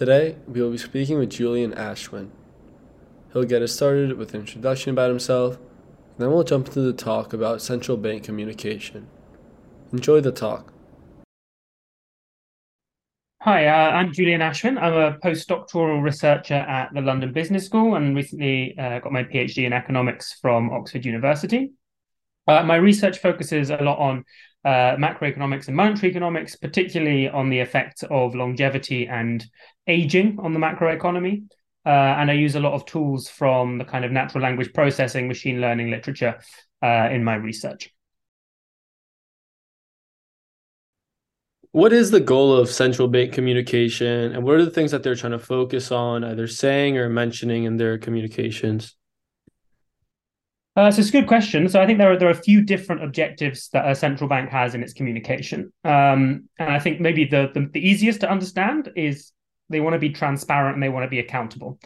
Today, we will be speaking with Julian Ashwin. He'll get us started with an introduction about himself, and then we'll jump into the talk about central bank communication. Enjoy the talk. Hi, uh, I'm Julian Ashwin. I'm a postdoctoral researcher at the London Business School and recently uh, got my PhD in economics from Oxford University. Uh, my research focuses a lot on uh, macroeconomics and monetary economics, particularly on the effects of longevity and aging on the macroeconomy. Uh, and I use a lot of tools from the kind of natural language processing, machine learning literature uh, in my research. What is the goal of central bank communication, and what are the things that they're trying to focus on, either saying or mentioning in their communications? Uh, so it's a good question. So I think there are there are a few different objectives that a central bank has in its communication, um, and I think maybe the, the, the easiest to understand is they want to be transparent and they want to be accountable.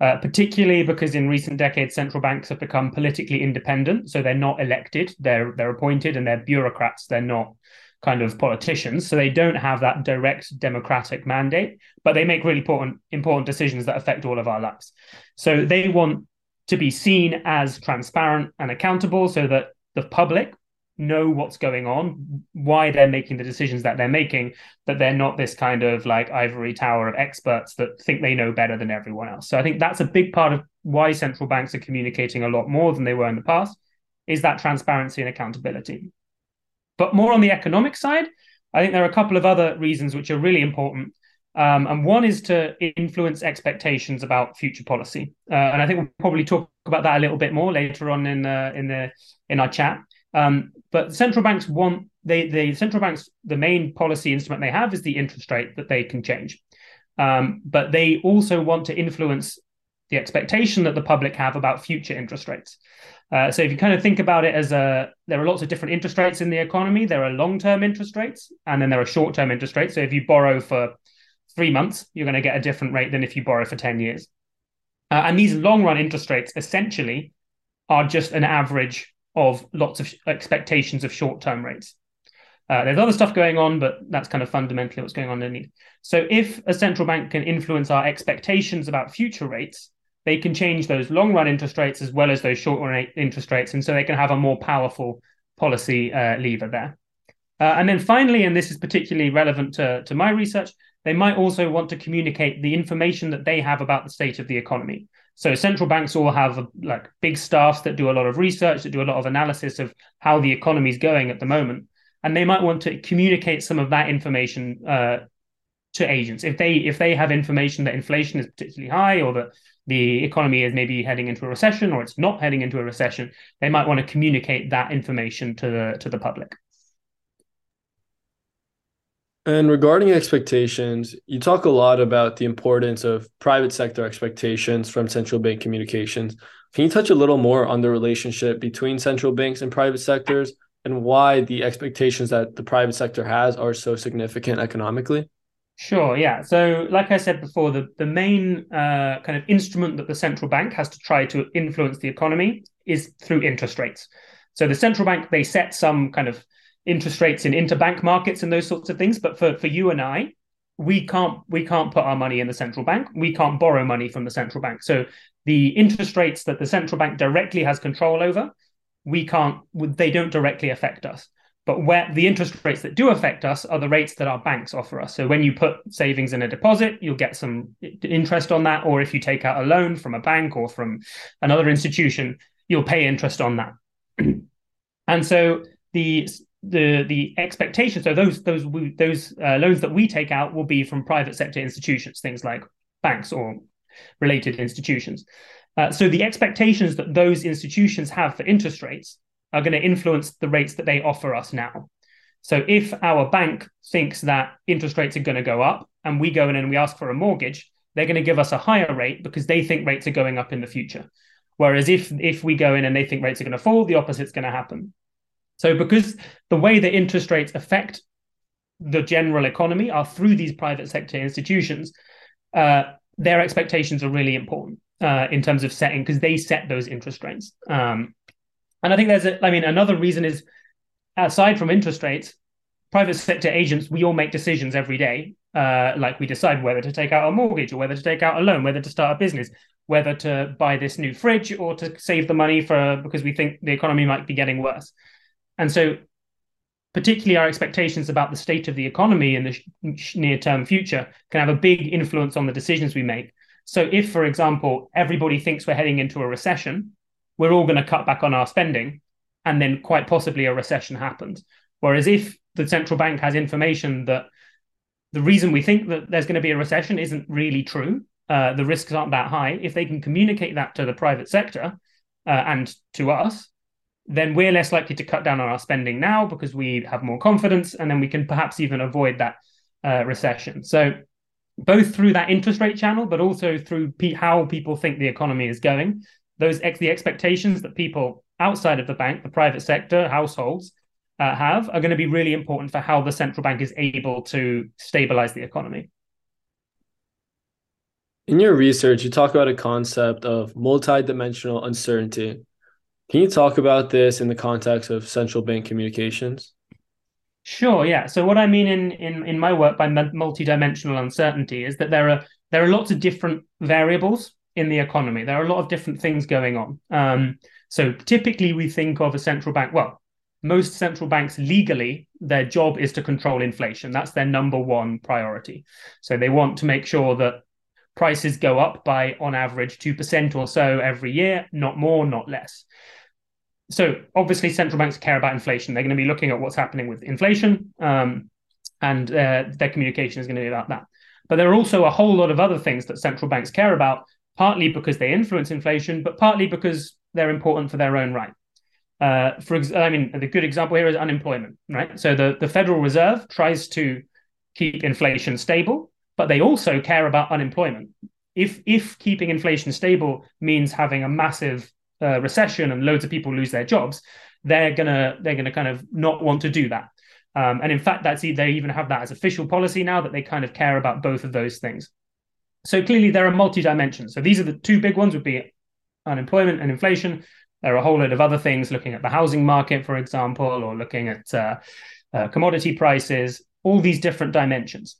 Uh, particularly because in recent decades, central banks have become politically independent, so they're not elected; they're they're appointed, and they're bureaucrats. They're not kind of politicians, so they don't have that direct democratic mandate, but they make really important important decisions that affect all of our lives. So they want to be seen as transparent and accountable so that the public know what's going on, why they're making the decisions that they're making, that they're not this kind of like ivory tower of experts that think they know better than everyone else. So I think that's a big part of why central banks are communicating a lot more than they were in the past is that transparency and accountability. But more on the economic side, I think there are a couple of other reasons which are really important um, and one is to influence expectations about future policy. Uh, and I think we'll probably talk about that a little bit more later on in the in the in our chat. Um, but central banks want they the central banks the main policy instrument they have is the interest rate that they can change. Um, but they also want to influence the expectation that the public have about future interest rates. Uh, so if you kind of think about it as a, there are lots of different interest rates in the economy. There are long-term interest rates, and then there are short-term interest rates. So if you borrow for three months, you're going to get a different rate than if you borrow for 10 years. Uh, and these long run interest rates essentially are just an average of lots of expectations of short term rates. Uh, there's other stuff going on, but that's kind of fundamentally what's going on underneath. So, if a central bank can influence our expectations about future rates, they can change those long run interest rates as well as those short run interest rates. And so they can have a more powerful policy uh, lever there. Uh, and then finally, and this is particularly relevant to, to my research, they might also want to communicate the information that they have about the state of the economy. So central banks all have like big staffs that do a lot of research, that do a lot of analysis of how the economy is going at the moment, and they might want to communicate some of that information uh, to agents. If they if they have information that inflation is particularly high or that the economy is maybe heading into a recession or it's not heading into a recession, they might want to communicate that information to the to the public. And regarding expectations, you talk a lot about the importance of private sector expectations from central bank communications. Can you touch a little more on the relationship between central banks and private sectors and why the expectations that the private sector has are so significant economically? Sure, yeah. So, like I said before, the, the main uh, kind of instrument that the central bank has to try to influence the economy is through interest rates. So, the central bank, they set some kind of interest rates in interbank markets and those sorts of things. But for, for you and I, we can't we can't put our money in the central bank. We can't borrow money from the central bank. So the interest rates that the central bank directly has control over, we can't. They don't directly affect us. But where the interest rates that do affect us are the rates that our banks offer us. So when you put savings in a deposit, you'll get some interest on that. Or if you take out a loan from a bank or from another institution, you'll pay interest on that. and so the the the expectations so those those those uh, loans that we take out will be from private sector institutions things like banks or related institutions. Uh, so the expectations that those institutions have for interest rates are going to influence the rates that they offer us now. So if our bank thinks that interest rates are going to go up and we go in and we ask for a mortgage they're going to give us a higher rate because they think rates are going up in the future. Whereas if if we go in and they think rates are going to fall the opposite's going to happen so, because the way that interest rates affect the general economy are through these private sector institutions, uh, their expectations are really important uh, in terms of setting because they set those interest rates. Um, and I think there's, a, I mean, another reason is aside from interest rates, private sector agents, we all make decisions every day Uh, like we decide whether to take out a mortgage or whether to take out a loan, whether to start a business, whether to buy this new fridge or to save the money for because we think the economy might be getting worse. And so, particularly our expectations about the state of the economy in the sh- near term future can have a big influence on the decisions we make. So, if, for example, everybody thinks we're heading into a recession, we're all going to cut back on our spending, and then quite possibly a recession happens. Whereas if the central bank has information that the reason we think that there's going to be a recession isn't really true, uh, the risks aren't that high. If they can communicate that to the private sector uh, and to us, then we're less likely to cut down on our spending now because we have more confidence, and then we can perhaps even avoid that uh, recession. So, both through that interest rate channel, but also through how people think the economy is going, those ex- the expectations that people outside of the bank, the private sector, households uh, have, are going to be really important for how the central bank is able to stabilize the economy. In your research, you talk about a concept of multidimensional uncertainty. Can you talk about this in the context of central bank communications? Sure, yeah. So what I mean in in in my work by multidimensional uncertainty is that there are there are lots of different variables in the economy. There are a lot of different things going on. Um, so typically we think of a central bank. Well, most central banks legally, their job is to control inflation. That's their number one priority. So they want to make sure that prices go up by on average 2% or so every year, not more, not less. So obviously, central banks care about inflation. They're going to be looking at what's happening with inflation, um, and uh, their communication is going to be about that. But there are also a whole lot of other things that central banks care about, partly because they influence inflation, but partly because they're important for their own right. Uh, for ex- I mean, the good example here is unemployment, right? So the, the Federal Reserve tries to keep inflation stable, but they also care about unemployment. If if keeping inflation stable means having a massive uh, recession and loads of people lose their jobs, they're gonna they're gonna kind of not want to do that. Um, and in fact, that's they even have that as official policy now that they kind of care about both of those things. So clearly, there are multi dimensions. So these are the two big ones: would be unemployment and inflation. There are a whole load of other things, looking at the housing market, for example, or looking at uh, uh, commodity prices. All these different dimensions.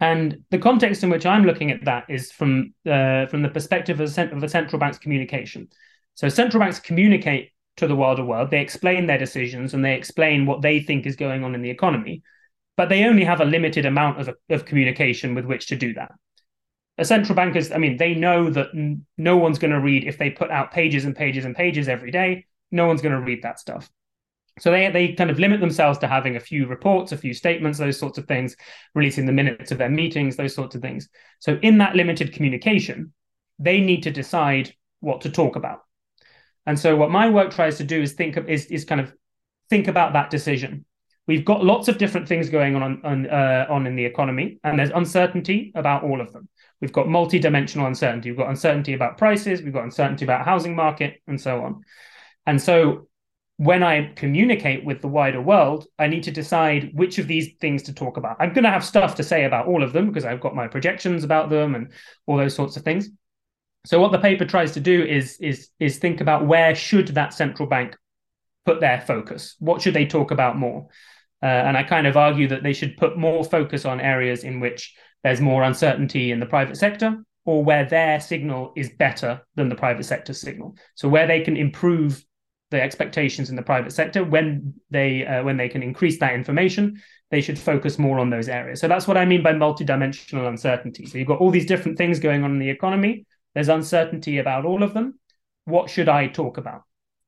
And the context in which I'm looking at that is from uh, from the perspective of, the central bank's communication. So central banks communicate to the wider world. They explain their decisions and they explain what they think is going on in the economy, but they only have a limited amount of, of communication with which to do that. A central bank is, I mean, they know that no one's going to read if they put out pages and pages and pages every day. No one's going to read that stuff. So they they kind of limit themselves to having a few reports, a few statements, those sorts of things, releasing the minutes of their meetings, those sorts of things. So in that limited communication, they need to decide what to talk about. And so what my work tries to do is think of is is kind of think about that decision. We've got lots of different things going on on uh, on in the economy, and there's uncertainty about all of them. We've got multi-dimensional uncertainty. We've got uncertainty about prices. We've got uncertainty about housing market, and so on. And so when I communicate with the wider world, I need to decide which of these things to talk about. I'm going to have stuff to say about all of them because I've got my projections about them and all those sorts of things. So what the paper tries to do is is is think about where should that central bank put their focus? What should they talk about more? Uh, and I kind of argue that they should put more focus on areas in which there's more uncertainty in the private sector or where their signal is better than the private sector signal. So where they can improve the expectations in the private sector when they uh, when they can increase that information they should focus more on those areas so that's what i mean by multidimensional uncertainty so you've got all these different things going on in the economy there's uncertainty about all of them. What should i talk about?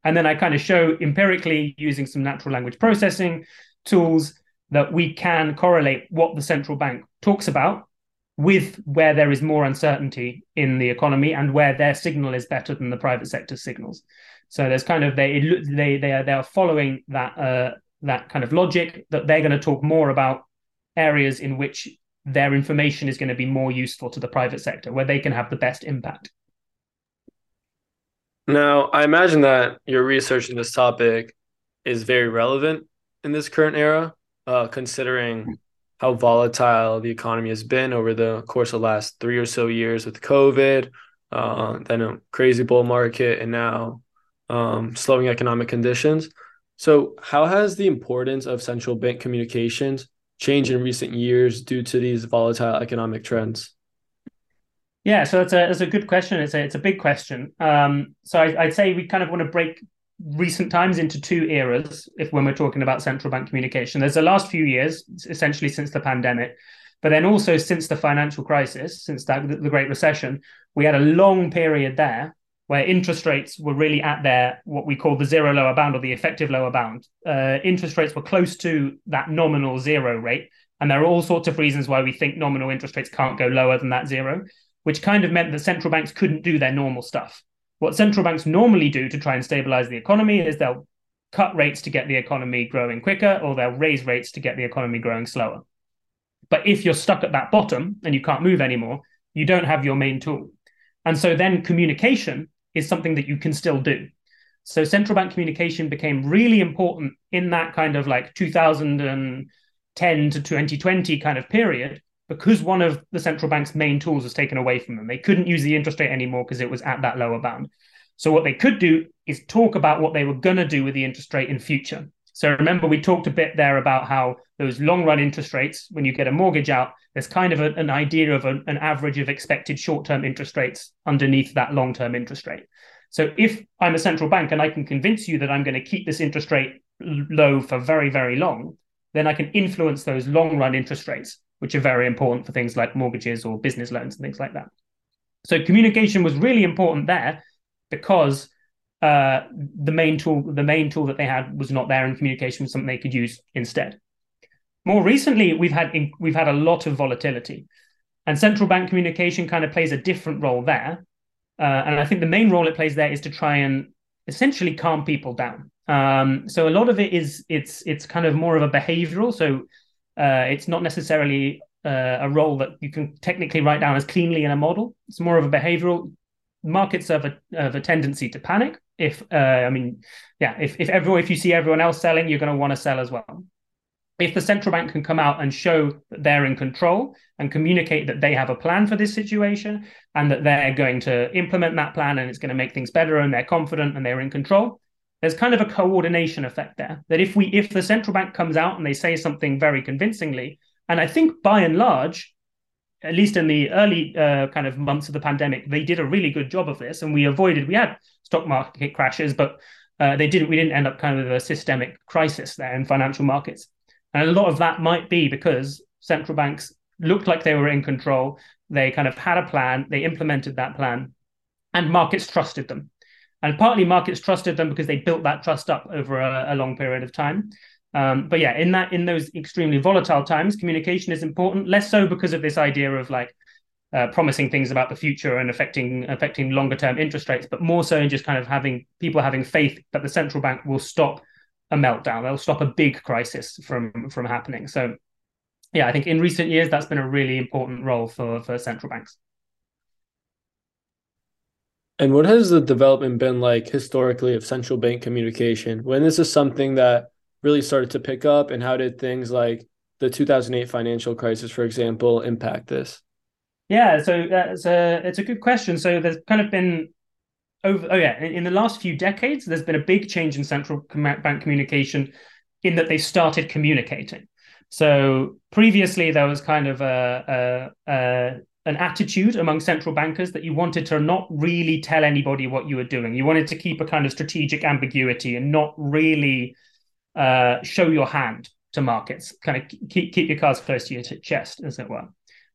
And then i kind of show empirically using some natural language processing tools that we can correlate what the central bank talks about with where there is more uncertainty in the economy and where their signal is better than the private sector signals. So there's kind of they they they are they are following that uh, that kind of logic that they're going to talk more about areas in which their information is going to be more useful to the private sector, where they can have the best impact. Now, I imagine that your research in this topic is very relevant in this current era, uh, considering how volatile the economy has been over the course of the last three or so years with COVID, uh, then a crazy bull market, and now um, slowing economic conditions. So, how has the importance of central bank communications changed in recent years due to these volatile economic trends? Yeah, so it's a it's a good question. It's a it's a big question. Um, so I, would say we kind of want to break recent times into two eras. If when we're talking about central bank communication, there's the last few years, essentially since the pandemic, but then also since the financial crisis, since that the Great Recession, we had a long period there where interest rates were really at their what we call the zero lower bound or the effective lower bound. Uh, interest rates were close to that nominal zero rate, and there are all sorts of reasons why we think nominal interest rates can't go lower than that zero, which kind of meant that central banks couldn't do their normal stuff. What central banks normally do to try and stabilize the economy is they'll cut rates to get the economy growing quicker, or they'll raise rates to get the economy growing slower. But if you're stuck at that bottom and you can't move anymore, you don't have your main tool. And so then communication is something that you can still do. So central bank communication became really important in that kind of like 2010 to 2020 kind of period because one of the central bank's main tools was taken away from them. They couldn't use the interest rate anymore because it was at that lower bound. So what they could do is talk about what they were going to do with the interest rate in future. So remember, we talked a bit there about how those long run interest rates, when you get a mortgage out, there's kind of a, an idea of a, an average of expected short term interest rates underneath that long term interest rate. So if I'm a central bank and I can convince you that I'm going to keep this interest rate low for very, very long, then I can influence those long run interest rates, which are very important for things like mortgages or business loans and things like that. So communication was really important there because uh, the main tool the main tool that they had was not there, and communication was something they could use instead. More recently, we've had we've had a lot of volatility, and central bank communication kind of plays a different role there. Uh, and I think the main role it plays there is to try and essentially calm people down. Um, so a lot of it is it's it's kind of more of a behavioral. So uh, it's not necessarily uh, a role that you can technically write down as cleanly in a model. It's more of a behavioral. Markets have a, have a tendency to panic, if uh, I mean, yeah, if if everyone if you see everyone else selling, you're going to want to sell as well. If the central bank can come out and show that they're in control and communicate that they have a plan for this situation and that they're going to implement that plan and it's going to make things better and they're confident and they're in control, there's kind of a coordination effect there. That if we if the central bank comes out and they say something very convincingly, and I think by and large at least in the early uh, kind of months of the pandemic, they did a really good job of this, and we avoided. We had stock market crashes, but uh, they didn't. We didn't end up kind of a systemic crisis there in financial markets, and a lot of that might be because central banks looked like they were in control. They kind of had a plan. They implemented that plan, and markets trusted them. And partly markets trusted them because they built that trust up over a, a long period of time. Um, but yeah, in that in those extremely volatile times, communication is important. Less so because of this idea of like uh, promising things about the future and affecting affecting longer term interest rates, but more so in just kind of having people having faith that the central bank will stop a meltdown. They'll stop a big crisis from from happening. So yeah, I think in recent years that's been a really important role for for central banks. And what has the development been like historically of central bank communication? When this is something that really started to pick up and how did things like the 2008 financial crisis for example impact this? Yeah so that's a it's a good question. So there's kind of been over oh yeah in, the last few decades there's been a big change in central bank communication in that they started communicating. So previously there was kind of a, a, a an attitude among central bankers that you wanted to not really tell anybody what you were doing. You wanted to keep a kind of strategic ambiguity and not really uh, show your hand to markets, kind of keep keep your cards close to your t- chest, as it were.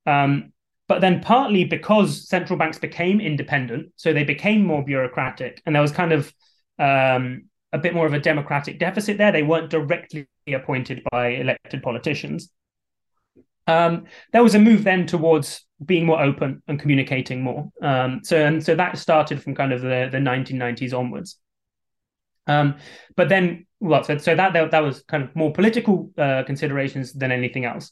Um, but then partly because central banks became independent, so they became more bureaucratic, and there was kind of um, a bit more of a democratic deficit there. They weren't directly appointed by elected politicians. Um, there was a move then towards being more open and communicating more. Um, so and so that started from kind of the, the 1990s onwards. Um, but then, well, so, so that, that, that was kind of more political uh, considerations than anything else.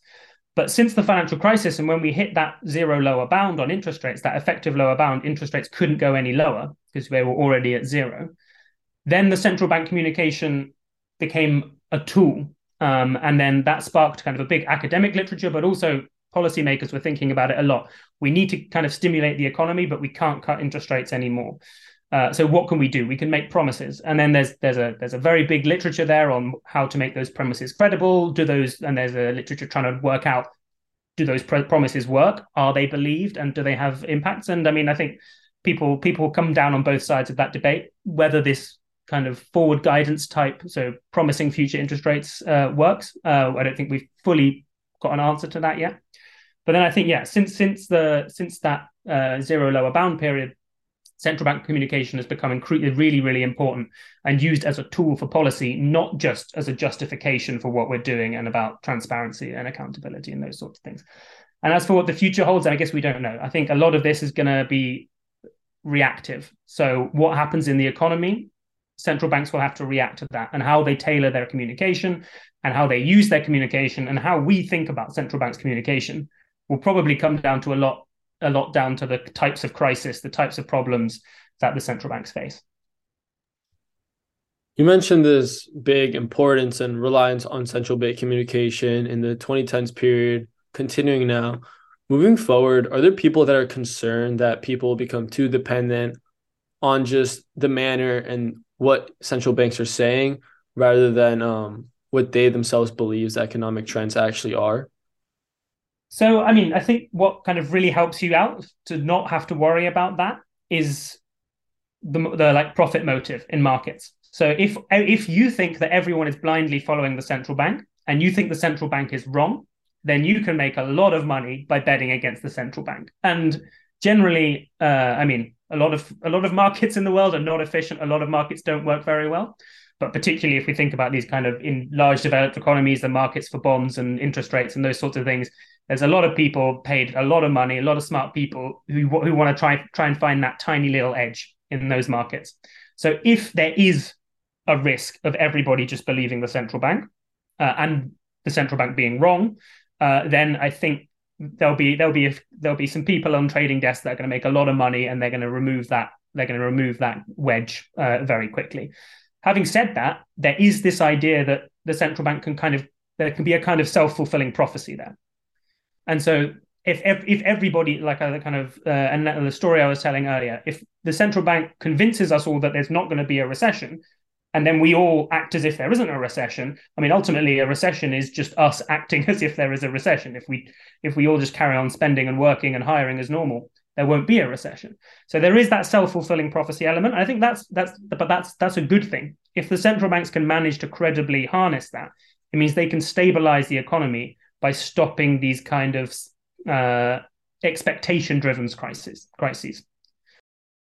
But since the financial crisis, and when we hit that zero lower bound on interest rates, that effective lower bound, interest rates couldn't go any lower because they were already at zero. Then the central bank communication became a tool. Um, and then that sparked kind of a big academic literature, but also policymakers were thinking about it a lot. We need to kind of stimulate the economy, but we can't cut interest rates anymore. Uh, so what can we do? We can make promises, and then there's there's a there's a very big literature there on how to make those promises credible. Do those and there's a literature trying to work out do those promises work? Are they believed, and do they have impacts? And I mean, I think people people come down on both sides of that debate whether this kind of forward guidance type, so promising future interest rates uh, works. Uh, I don't think we've fully got an answer to that yet. But then I think yeah, since since the since that uh, zero lower bound period central bank communication has become incre- really, really important and used as a tool for policy, not just as a justification for what we're doing and about transparency and accountability and those sorts of things. And as for what the future holds, I guess we don't know. I think a lot of this is going to be reactive. So, what happens in the economy, central banks will have to react to that and how they tailor their communication and how they use their communication and how we think about central banks' communication will probably come down to a lot a lot down to the types of crisis, the types of problems that the central banks face. You mentioned this big importance and reliance on central bank communication in the 2010s period, continuing now. Moving forward, are there people that are concerned that people become too dependent on just the manner and what central banks are saying rather than um, what they themselves believe economic trends actually are? So, I mean, I think what kind of really helps you out to not have to worry about that is the, the like profit motive in markets. So, if if you think that everyone is blindly following the central bank and you think the central bank is wrong, then you can make a lot of money by betting against the central bank. And generally, uh, I mean, a lot of a lot of markets in the world are not efficient. A lot of markets don't work very well. But particularly if we think about these kind of in large developed economies, the markets for bonds and interest rates and those sorts of things, there's a lot of people paid a lot of money, a lot of smart people who who want to try try and find that tiny little edge in those markets. So if there is a risk of everybody just believing the central bank uh, and the central bank being wrong, uh, then I think there'll be there'll be there'll be some people on trading desks that are going to make a lot of money and they're going to remove that they're going to remove that wedge uh, very quickly. Having said that, there is this idea that the central bank can kind of there can be a kind of self fulfilling prophecy there. And so if if everybody like a kind of uh, and the story I was telling earlier, if the central bank convinces us all that there's not going to be a recession, and then we all act as if there isn't a recession. I mean, ultimately, a recession is just us acting as if there is a recession. If we if we all just carry on spending and working and hiring as normal, there won't be a recession. So there is that self fulfilling prophecy element. I think that's that's but that's that's a good thing. If the central banks can manage to credibly harness that, it means they can stabilize the economy by stopping these kind of uh, expectation driven crises crises